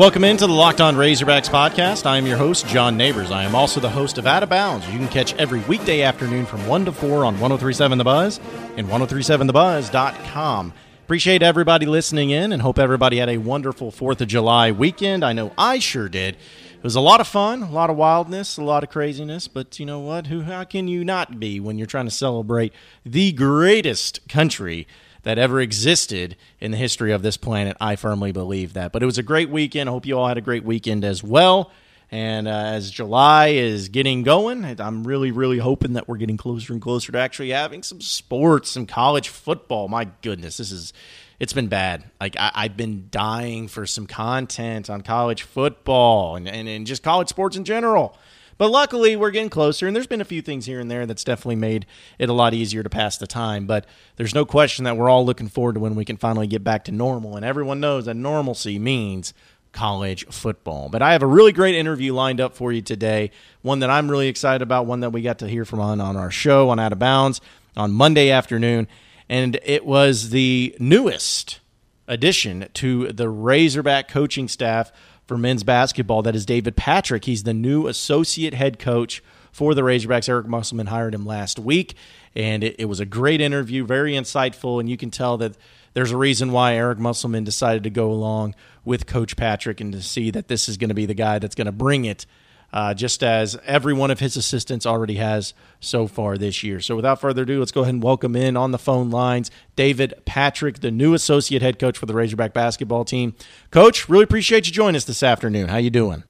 Welcome into the Locked On Razorbacks podcast. I am your host, John Neighbors. I am also the host of Out of Bounds. You can catch every weekday afternoon from 1 to 4 on 1037 The Buzz and 1037thebuzz.com. Appreciate everybody listening in and hope everybody had a wonderful 4th of July weekend. I know I sure did. It was a lot of fun, a lot of wildness, a lot of craziness, but you know what? Who how can you not be when you're trying to celebrate the greatest country that ever existed in the history of this planet. I firmly believe that. But it was a great weekend. I hope you all had a great weekend as well. And uh, as July is getting going, I'm really, really hoping that we're getting closer and closer to actually having some sports, some college football. My goodness, this is it's been bad. Like I, have been dying for some content on college football and, and, and just college sports in general. But luckily, we're getting closer, and there's been a few things here and there that's definitely made it a lot easier to pass the time. But there's no question that we're all looking forward to when we can finally get back to normal. And everyone knows that normalcy means college football. But I have a really great interview lined up for you today, one that I'm really excited about, one that we got to hear from on, on our show on Out of Bounds on Monday afternoon. And it was the newest addition to the Razorback coaching staff for men's basketball. That is David Patrick. He's the new associate head coach for the Razorbacks. Eric Musselman hired him last week, and it, it, was a great interview, very insightful, and you can tell that there's a reason why Eric Musselman decided to go along with Coach Patrick and to see that this is going to be the guy that's going to bring it uh, just as every one of his assistants already has so far this year. So, without further ado, let's go ahead and welcome in on the phone lines David Patrick, the new associate head coach for the Razorback basketball team. Coach, really appreciate you joining us this afternoon. How you doing?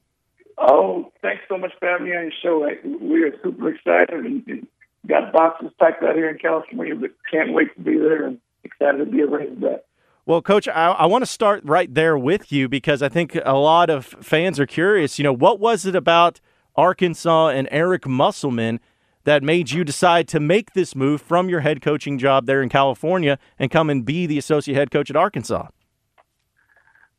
Oh, thanks so much for having me on your show. We are super excited and got boxes packed out here in California, but can't wait to be there and excited to be a Razorback. Well, Coach, I, I want to start right there with you because I think a lot of fans are curious. You know, what was it about Arkansas and Eric Musselman that made you decide to make this move from your head coaching job there in California and come and be the associate head coach at Arkansas?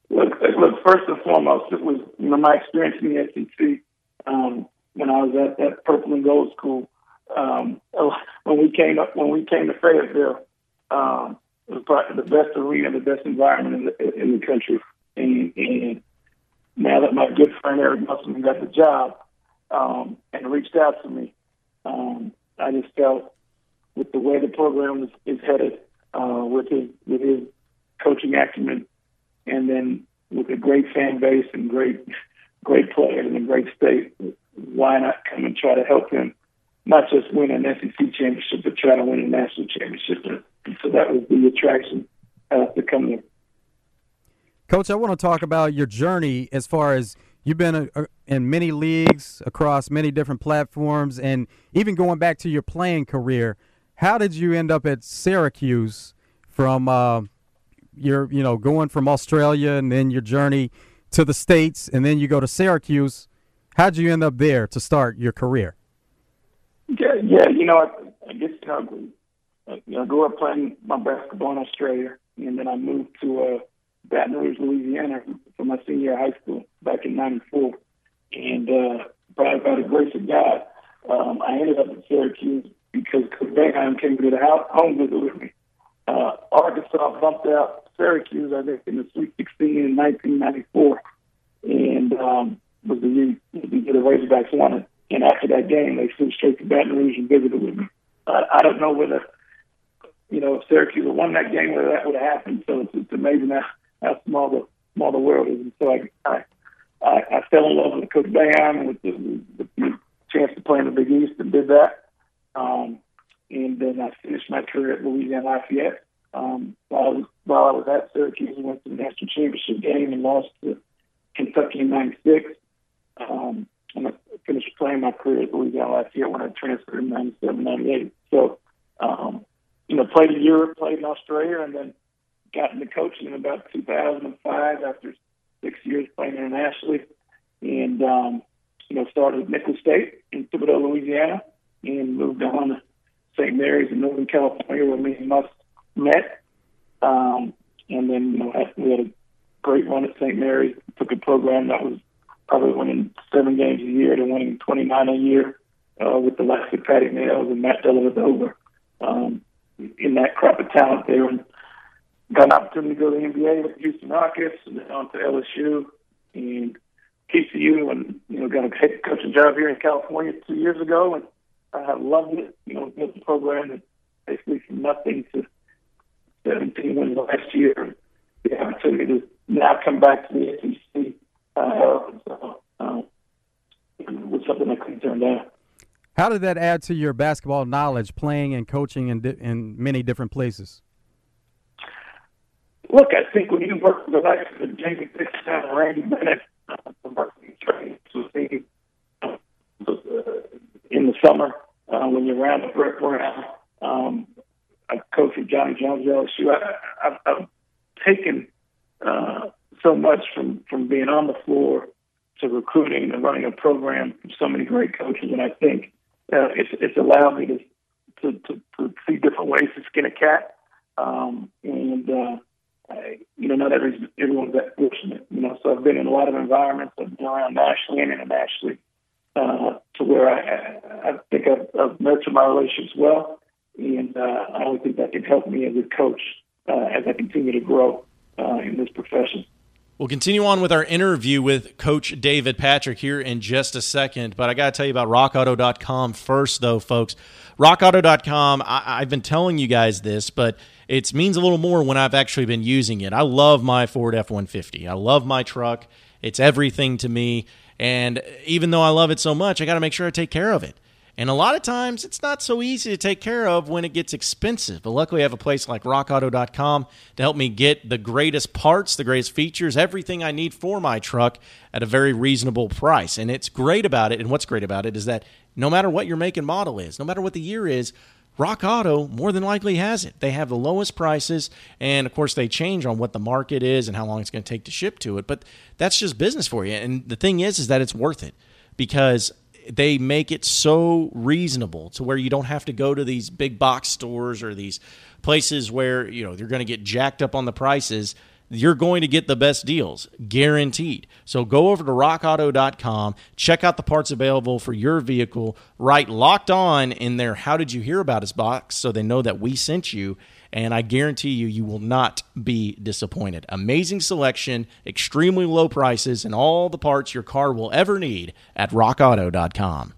Look, look first and foremost, it was you know my experience in the SEC um, when I was at that Purple and Gold school. Um, when we came up, when we came to Fayetteville, um, the best arena, the best environment in the, in the country. And, and now that my good friend Eric Musselman got the job um, and reached out to me, um, I just felt with the way the program is, is headed, uh, with his with his coaching acumen, and then with a great fan base and great great players and a great state, why not come and try to help him not just win an SEC championship, but try to win a national championship so that was the attraction uh, to come here. Coach, I want to talk about your journey as far as you've been uh, a, in many leagues across many different platforms, and even going back to your playing career. How did you end up at Syracuse from uh, your, you know, going from Australia and then your journey to the States, and then you go to Syracuse? How did you end up there to start your career? Yeah, yeah, you know, I, I guess you know, I grew up playing my basketball in Australia, and then I moved to uh, Baton Rouge, Louisiana, for my senior high school back in '94. And uh, by, by the grace of God, um, I ended up in Syracuse because Coach Boeheim came to the house, home visit with me. Uh, Arkansas bumped out Syracuse, I think, in the Sweet 16 in 1994, and um, was the year the Razorbacks won it. And after that game, they flew straight to Baton Rouge and visited with me. Uh, I don't know whether you know, if Syracuse had won that game, whether that would have happened. So it's, it's amazing how, how small the small the world is. And so I I, I, I fell in love with Coach Boeheim with the, the, the chance to play in the Big East and did that. Um, and then I finished my career at Louisiana Lafayette. Um, while I was while I was at Syracuse, I went to the national championship game and lost to Kentucky in '96. Um, and finished playing my career at Louisiana Lafayette when I transferred in '97, '98. So um, you know, played in Europe, played in Australia, and then got into coaching in about 2005 after six years playing internationally. And, um, you know, started at Nicholls State in Thibodaux, Louisiana, and moved on to St. Mary's in Northern California where me and Mus met. Um, and then, you know, we had a great run at St. Mary's, took a program that was probably winning seven games a year to winning 29 a year uh, with the likes of Patty Mills and Matt Dellavedova. Um, in that crop of talent there and got an opportunity to go to the NBA with Houston Rockets and then on to LSU and TCU, and you know, got a head coaching job here in California two years ago, and I loved it. You know, built a program that basically from nothing to 17 wins last year. The opportunity to now come back to the SEC um, was something I couldn't turn down. How did that add to your basketball knowledge, playing and coaching in, di- in many different places? Look, I think when you work with the likes of Jamie Dixon and Randy Bennett, uh, working training to see uh, in the summer uh, when you're around the brick around. Um, I coach with Johnny Jones LSU. I, I, I've taken uh, so much from from being on the floor to recruiting and running a program from so many great coaches, and I think uh, it's it's allowed me to, to to to see different ways to skin a cat. Um, and uh, I, you know, not every everyone's that fortunate. You know, so I've been in a lot of environments. I've been around nationally and internationally uh, to where I I think I've, I've nurtured my relationships well, and uh, I only think that can help me as a coach uh, as I continue to grow uh, in this profession. We'll continue on with our interview with Coach David Patrick here in just a second. But I got to tell you about rockauto.com first, though, folks. Rockauto.com, I- have been telling you guys this, but it means a little more when I've actually been using it. I love my Ford F 150. I love my truck. It's everything to me. And even though I love it so much, I got to make sure I take care of it. And a lot of times it's not so easy to take care of when it gets expensive. But luckily, I have a place like rockauto.com to help me get the greatest parts, the greatest features, everything I need for my truck at a very reasonable price. And it's great about it. And what's great about it is that no matter what your make and model is, no matter what the year is, Rock Auto more than likely has it. They have the lowest prices, and of course, they change on what the market is and how long it's going to take to ship to it. But that's just business for you. And the thing is, is that it's worth it because they make it so reasonable to where you don't have to go to these big box stores or these places where you know they're going to get jacked up on the prices. You're going to get the best deals guaranteed. So go over to rockauto.com check out the parts available for your vehicle write locked on in there how did you hear about us box so they know that we sent you and I guarantee you, you will not be disappointed. Amazing selection, extremely low prices, and all the parts your car will ever need at rockauto.com.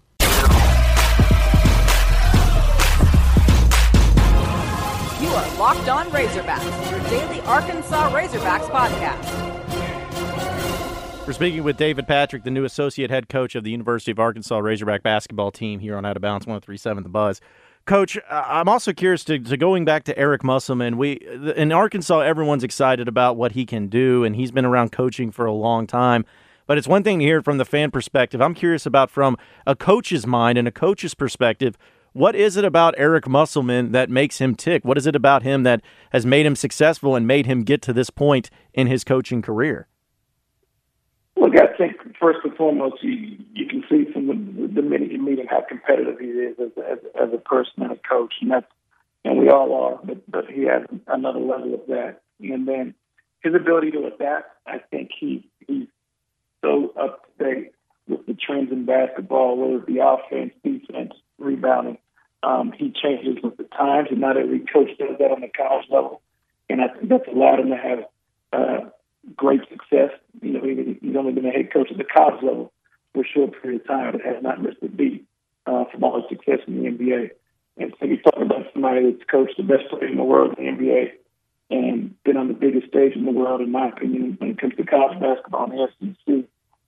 You are Locked On Razorbacks, your daily Arkansas Razorbacks podcast. We're speaking with David Patrick, the new associate head coach of the University of Arkansas Razorback basketball team here on Out of Bounds 1037 The Buzz. Coach, I'm also curious to, to, going back to Eric Musselman. We in Arkansas, everyone's excited about what he can do, and he's been around coaching for a long time. But it's one thing to hear from the fan perspective. I'm curious about from a coach's mind and a coach's perspective. What is it about Eric Musselman that makes him tick? What is it about him that has made him successful and made him get to this point in his coaching career? Look, I think first and foremost, you you can see from the, the minute you meet him how competitive he is as, as, as a person and a coach, and that's and we all are, but but he has another level of that. And then his ability to adapt, I think he he's so up to date with the trends in basketball, whether it be offense, defense, rebounding. Um, he changes with the times, and not every coach does that on the college level. And I think that's allowed him to have uh, great success. You know, he's only been a head coach at the college level for a short period of time, but has not missed a beat uh, from all his success in the NBA. And so you're talking about somebody that's coached the best player in the world in the NBA and been on the biggest stage in the world, in my opinion, when it comes to college basketball in the SEC.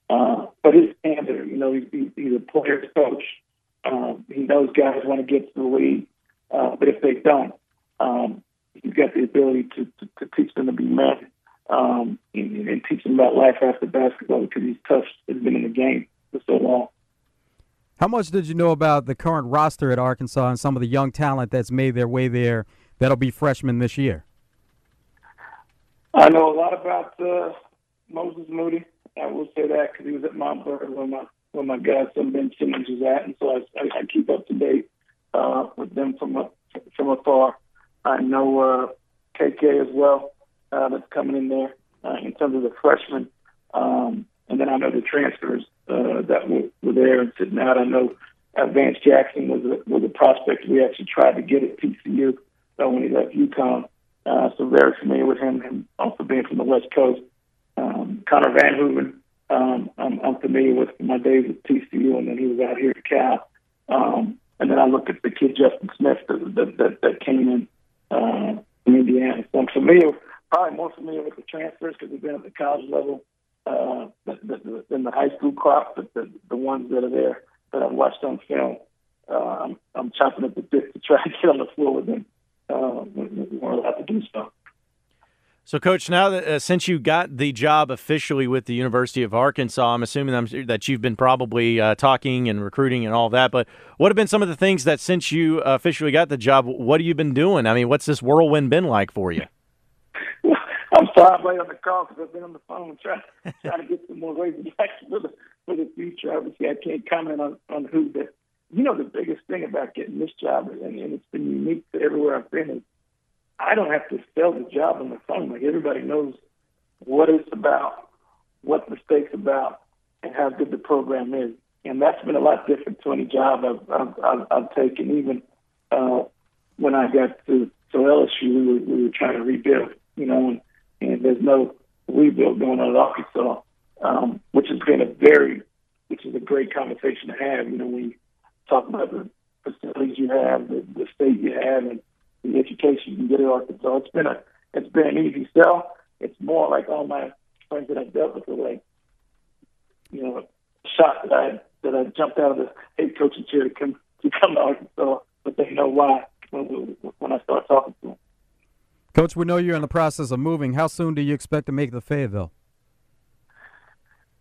Uh, but his standard, you know, he's, he's a player's coach. Um, he knows guys want to get to the league, uh, but if they don't, um, he's got the ability to, to, to teach them to be men um, and, and teach them about life after basketball because he's tough. He's been in the game for so long. How much did you know about the current roster at Arkansas and some of the young talent that's made their way there that'll be freshmen this year? I know a lot about uh, Moses Moody. I will say that because he was at Montverde where my where my godson Ben Simmons is at, and so I, I, I keep up to date uh, with them from a, from afar. I know uh, KK as well uh, that's coming in there uh, in terms of the freshmen. Um, and then I know the transfers uh, that were, were there and sitting out. I know Vance Jackson was a, was a prospect we actually tried to get at TCU uh, when he left UConn. Uh, so very familiar with him, and also being from the West Coast. Um, Connor Vanover um, I'm, I'm familiar with my days at TCU, and then he was out here at Cal. Um, and then I look at the kid Justin Smith that that, that, came in uh, from Indiana. So I'm familiar, probably more familiar with the transfers because we've been at the college level uh, than the high school crop, but the, the ones that are there that I've watched on film. Uh, I'm, I'm chopping at the bit to try to get on the floor with them uh, we're allowed to do so. So, Coach, now that uh, since you got the job officially with the University of Arkansas, I'm assuming that you've been probably uh, talking and recruiting and all that. But what have been some of the things that since you officially got the job, what have you been doing? I mean, what's this whirlwind been like for you? I'm sorry late on the call because I've been on the phone trying trying to get some more Razorbacks for the for the future. Obviously, I can't comment on on who, but you know, the biggest thing about getting this job, and, and it's been unique to everywhere I've been, is I don't have to sell the job on the phone. Like everybody knows what it's about, what the stake's about, and how good the program is. And that's been a lot different to any job I've I've, I've, I've taken. Even uh, when I got to to LSU, we were, we were trying to rebuild, you know, and, and there's no rebuild going on at Arkansas, um, which has been a very, which is a great conversation to have. You know, you talk about the facilities you have, the, the state you have, and the education you can get at Arkansas. It's been a it's been an easy sell. It's more like all my friends that I've dealt with are like, you know, shocked that I that I jumped out of the head coaching chair to come to come to Arkansas, but they know why when when I start talking to them. Coach, we know you're in the process of moving. How soon do you expect to make the Fayetteville?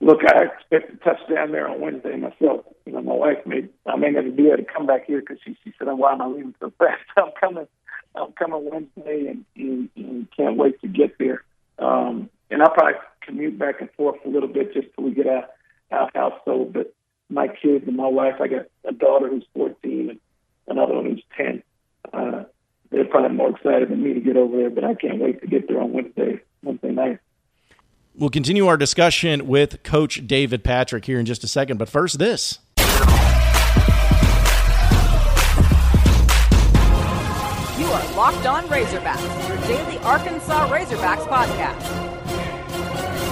Look, I expect to touch down there on Wednesday myself. You know, my wife may I may never be able to come back here because she she said, "Why am I leaving so fast?" I'm coming I'm coming Wednesday and, and, and can't wait to get there. Um, and I'll probably commute back and forth a little bit just till we get our, our house sold. But my kids and my wife, I got a daughter who's 14 and another one who's 10. Uh, they're probably more excited than me to get over there, but I can't wait to get there on Wednesday, Wednesday night. We'll continue our discussion with Coach David Patrick here in just a second. But first, this. You are Locked On Razorbacks, your daily Arkansas Razorbacks podcast.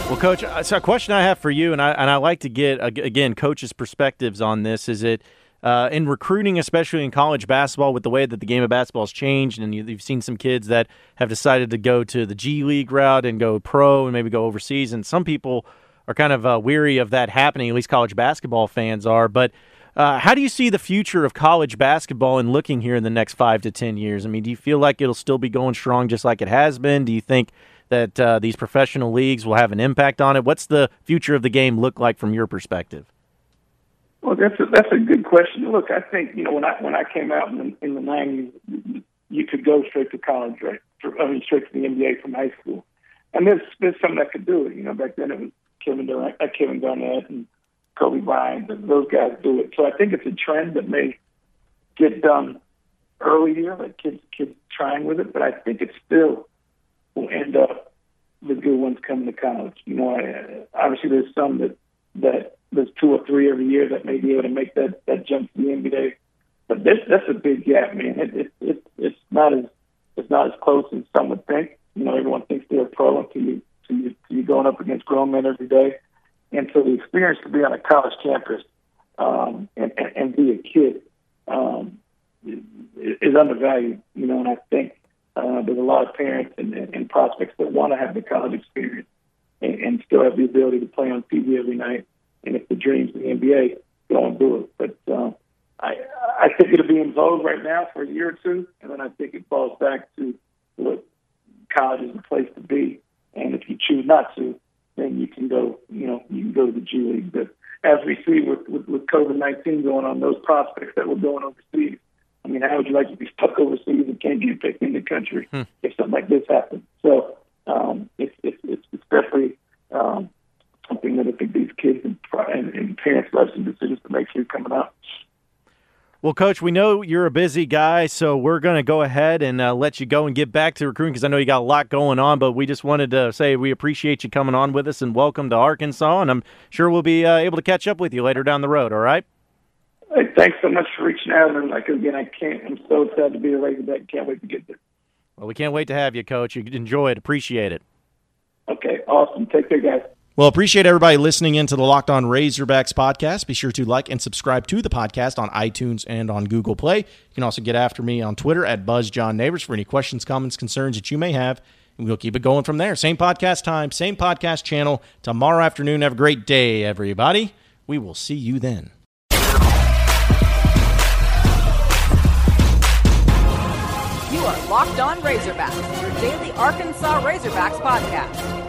Well, Coach, uh, so a question I have for you, and I and I like to get again coaches' perspectives on this. Is it uh, in recruiting, especially in college basketball, with the way that the game of basketball has changed, and you've seen some kids that have decided to go to the G League route and go pro and maybe go overseas, and some people are kind of uh, weary of that happening. At least college basketball fans are, but uh, how do you see the future of college basketball and looking here in the next five to ten years? I mean, do you feel like it'll still be going strong just like it has been? Do you think that uh, these professional leagues will have an impact on it? What's the future of the game look like from your perspective? Well, that's a, that's a good question. Look, I think you know when I when I came out in the, in the '90s, you could go straight to college, right? I mean, straight to the NBA from high school, and there's there's some that could do it. You know, back then it was Kevin Durant, uh, Kevin Garnett, and Kobe Bryant, and those guys do it. So I think it's a trend that may get done early here, like kids kids trying with it. But I think it still will end up the good ones coming to college. You know, I, obviously there's some that that there's two or three every year that may be able to make that that jump to the NBA. But this that's a big gap, man. It, it, it it's not as it's not as close as some would think. You know, everyone thinks they're a pro until you until you, until you going up against grown men every day. And so the experience to be on a college campus um, and, and, and be a kid um, is undervalued, you know, and I think uh, there's a lot of parents and, and prospects that want to have the college experience and, and still have the ability to play on TV every night. And if the dream's of the NBA, go and do it. But um, I, I think it'll be in vogue right now for a year or two, and then I think it falls back to look, college is the place to be. And if you choose not to, then you can go, you know, you can go to the G League. But as we see with, with, with COVID 19 going on, those prospects that were going overseas, I mean, how would you like to be stuck overseas and can't get picked in the country hmm. if something like this happens? So um, it's, it's, it's, it's definitely um, something that I think these kids and, and, parents have some decisions to make sure coming up. Well, Coach, we know you're a busy guy, so we're going to go ahead and uh, let you go and get back to recruiting because I know you got a lot going on. But we just wanted to say we appreciate you coming on with us and welcome to Arkansas. And I'm sure we'll be uh, able to catch up with you later down the road. All right. Hey, thanks so much for reaching out. And like again, I can't. I'm so excited to be a Razorback. Can't wait to get there. Well, we can't wait to have you, Coach. You enjoy it. Appreciate it. Okay. Awesome. Take care, guys. Well, appreciate everybody listening into the Locked On Razorbacks podcast. Be sure to like and subscribe to the podcast on iTunes and on Google Play. You can also get after me on Twitter at BuzzJohnNeighbors for any questions, comments, concerns that you may have. And we'll keep it going from there. Same podcast time, same podcast channel tomorrow afternoon. Have a great day, everybody. We will see you then. You are Locked On Razorbacks, your daily Arkansas Razorbacks podcast